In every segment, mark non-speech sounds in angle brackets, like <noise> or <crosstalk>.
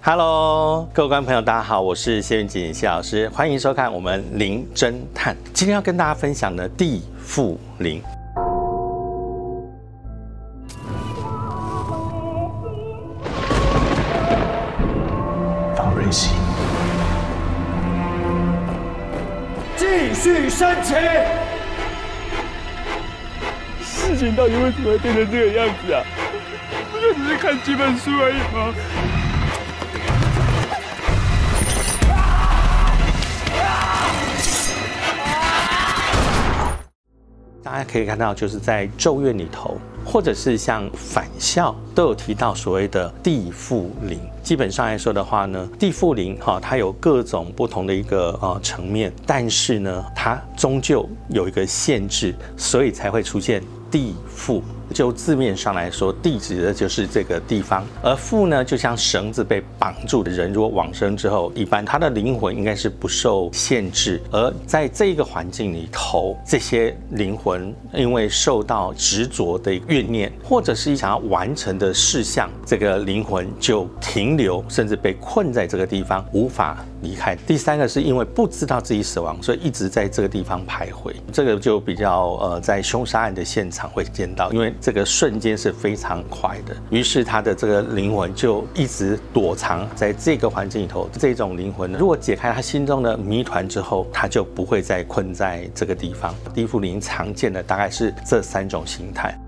Hello，各位观众朋友，大家好，我是谢云锦谢老师，欢迎收看我们灵侦探。今天要跟大家分享的地缚灵。方瑞喜，继续升旗。事情到底为什么会变成这个样子啊？不就只是看几本书而已吗？大家可以看到，就是在《咒怨》里头，或者是像返校，都有提到所谓的地缚灵。基本上来说的话呢，地缚灵哈，它有各种不同的一个呃层面，但是呢，它终究有一个限制，所以才会出现地缚。就字面上来说，地指的就是这个地方，而缚呢，就像绳子被绑住的人，如果往生之后，一般他的灵魂应该是不受限制。而在这个环境里头，这些灵魂因为受到执着的怨念，或者是想要完成的事项，这个灵魂就停留，甚至被困在这个地方，无法离开。第三个是因为不知道自己死亡，所以一直在这个地方徘徊。这个就比较呃，在凶杀案的现场会见到，因为。这个瞬间是非常快的，于是他的这个灵魂就一直躲藏在这个环境里头。这种灵魂，如果解开他心中的谜团之后，他就不会再困在这个地方。蒂芙尼常见的大概是这三种形态。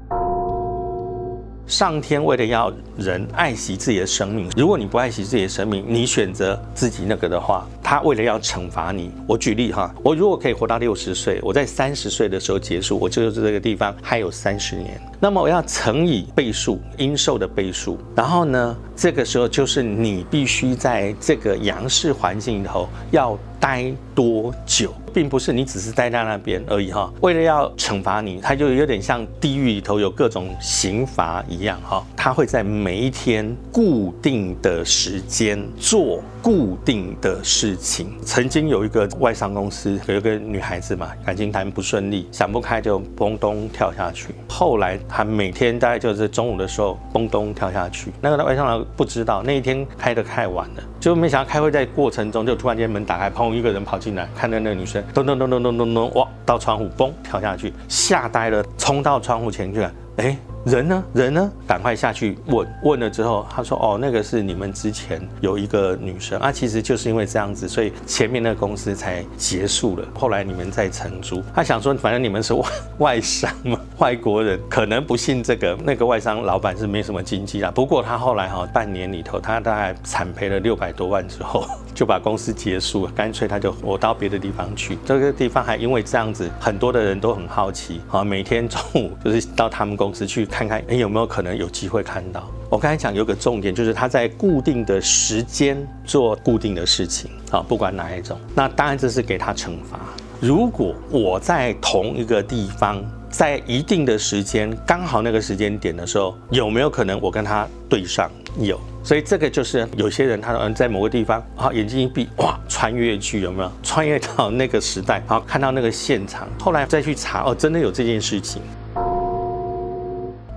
上天为了要人爱惜自己的生命，如果你不爱惜自己的生命，你选择自己那个的话，他为了要惩罚你。我举例哈，我如果可以活到六十岁，我在三十岁的时候结束，我就是这个地方还有三十年，那么我要乘以倍数，阴寿的倍数，然后呢，这个时候就是你必须在这个阳世环境里头要待多久。并不是你只是待在那边而已哈，为了要惩罚你，他就有点像地狱里头有各种刑罚一样哈，他会在每一天固定的时间做固定的事情。曾经有一个外商公司有一个女孩子嘛，感情谈不顺利，想不开就嘣咚跳下去。后来她每天大概就是中午的时候嘣咚跳下去，那个外商人不知道那一天开的太晚了，就没想到开会在过程中就突然间门打开，砰一个人跑进来，看到那个女生。咚咚咚咚咚咚咚，哇！到窗户，嘣，跳下去，吓呆了，冲到窗户前去了，哎。人呢？人呢？赶快下去问问了之后，他说：“哦，那个是你们之前有一个女生啊，其实就是因为这样子，所以前面那个公司才结束了。后来你们再承租。他想说，反正你们是外 <laughs> 外商嘛，外国人可能不信这个。那个外商老板是没什么经济啦。不过他后来哈，半年里头，他大概惨赔了六百多万之后，<laughs> 就把公司结束了。干脆他就我到别的地方去。这个地方还因为这样子，很多的人都很好奇啊，每天中午就是到他们公司去。”看看，哎，有没有可能有机会看到？我刚才讲有个重点，就是他在固定的时间做固定的事情，啊，不管哪一种。那当然这是给他惩罚。如果我在同一个地方，在一定的时间，刚好那个时间点的时候，有没有可能我跟他对上？有。所以这个就是有些人他嗯在某个地方，好眼睛一闭，哇，穿越剧有没有？穿越到那个时代，好看到那个现场，后来再去查，哦，真的有这件事情。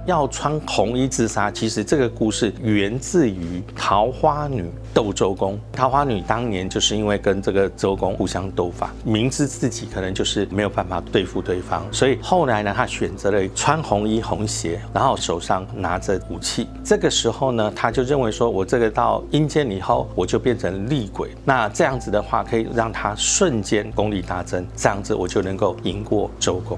要穿红衣自杀，其实这个故事源自于桃花女斗周公。桃花女当年就是因为跟这个周公互相斗法，明知自己可能就是没有办法对付对方，所以后来呢，她选择了穿红衣红鞋，然后手上拿着武器。这个时候呢，她就认为说，我这个到阴间以后，我就变成厉鬼。那这样子的话，可以让她瞬间功力大增，这样子我就能够赢过周公。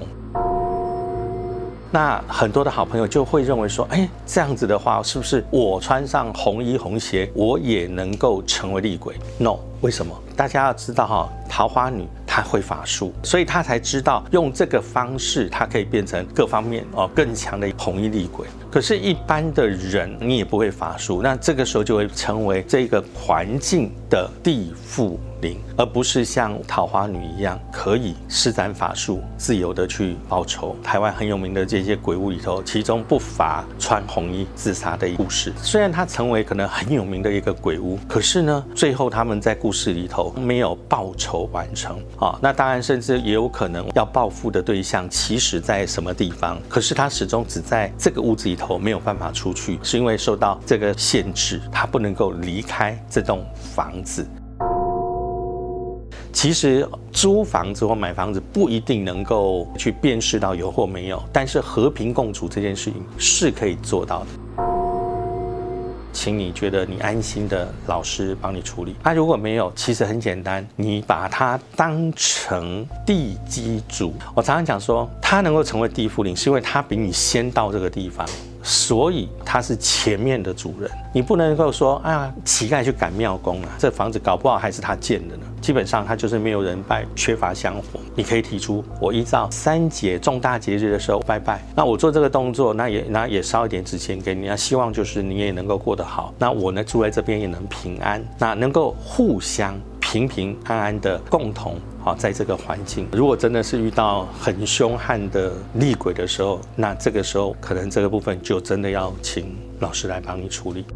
那很多的好朋友就会认为说，哎，这样子的话，是不是我穿上红衣红鞋，我也能够成为厉鬼？No，为什么？大家要知道哈，桃花女她会法术，所以她才知道用这个方式，她可以变成各方面哦更强的红衣厉鬼。可是，一般的人你也不会法术，那这个时候就会成为这个环境的地缚灵，而不是像桃花女一样可以施展法术，自由的去报仇。台湾很有名的这些鬼屋里头，其中不乏穿红衣自杀的故事。虽然它成为可能很有名的一个鬼屋，可是呢，最后他们在故事里头没有报仇完成啊。那当然，甚至也有可能要报复的对象，其实在什么地方？可是他始终只在这个屋子里头，没有办法出去，是因为受到这个限制，他不能够离开这栋房子。其实租房子或买房子不一定能够去辨识到有或没有，但是和平共处这件事情是可以做到的。请你觉得你安心的老师帮你处理。那如果没有，其实很简单，你把它当成地基主。我常常讲说，他能够成为地富灵，是因为他比你先到这个地方。所以他是前面的主人，你不能够说啊，乞丐去赶庙工啊，这房子搞不好还是他建的呢。基本上他就是没有人拜，缺乏香火。你可以提出，我依照三节重大节日的时候拜拜，那我做这个动作，那也那也烧一点纸钱给你，那希望就是你也能够过得好，那我呢住在这边也能平安，那能够互相。平平安安的共同好，在这个环境，如果真的是遇到很凶悍的厉鬼的时候，那这个时候可能这个部分就真的要请老师来帮你处理。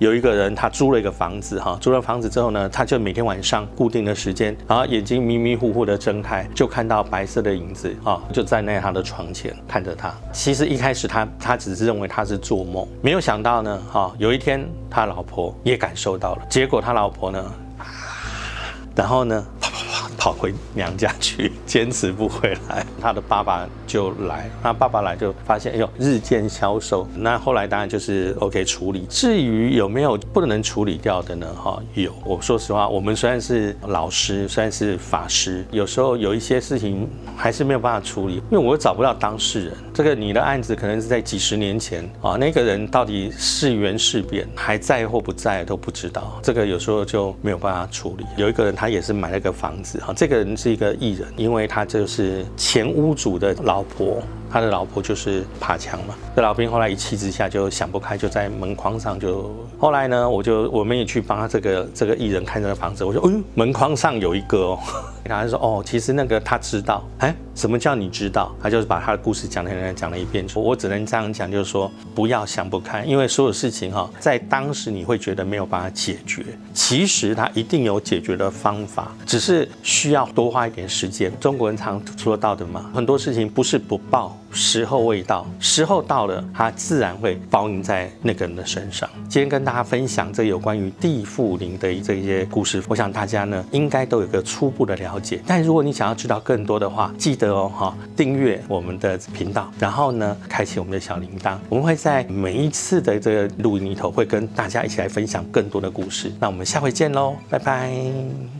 有一个人，他租了一个房子，哈，租了房子之后呢，他就每天晚上固定的时间，然后眼睛迷迷糊糊的睁开，就看到白色的影子，啊，就站在他的床前看着他。其实一开始他他只是认为他是做梦，没有想到呢，哈，有一天他老婆也感受到了，结果他老婆呢，然后呢。跑回娘家去，坚持不回来。他的爸爸就来，那爸爸来就发现，哎呦，日渐消瘦。那后来当然就是 OK 处理。至于有没有不能处理掉的呢？哈，有。我说实话，我们虽然是老师，虽然是法师，有时候有一些事情还是没有办法处理，因为我找不到当事人。这个你的案子可能是在几十年前啊，那个人到底是缘是变，还在或不在都不知道。这个有时候就没有办法处理。有一个人他也是买了个房子。这个人是一个艺人，因为他就是前屋主的老婆。他的老婆就是爬墙嘛，这老兵后来一气之下就想不开，就在门框上就。后来呢，我就我们也去帮他这个这个艺人看这个房子，我说，哎呦，门框上有一个哦。他就说，哦，其实那个他知道，哎，什么叫你知道？他就是把他的故事讲了讲了一遍。我只能这样讲，就是说不要想不开，因为所有事情哈，在当时你会觉得没有办法解决，其实他一定有解决的方法，只是需要多花一点时间。中国人常说道德嘛，很多事情不是不报。时候未到，时候到了，它自然会报应在那个人的身上。今天跟大家分享这有关于地缚灵的这些故事，我想大家呢应该都有个初步的了解。但如果你想要知道更多的话，记得哦哈，订阅我们的频道，然后呢开启我们的小铃铛，我们会在每一次的这个录音里头会跟大家一起来分享更多的故事。那我们下回见喽，拜拜。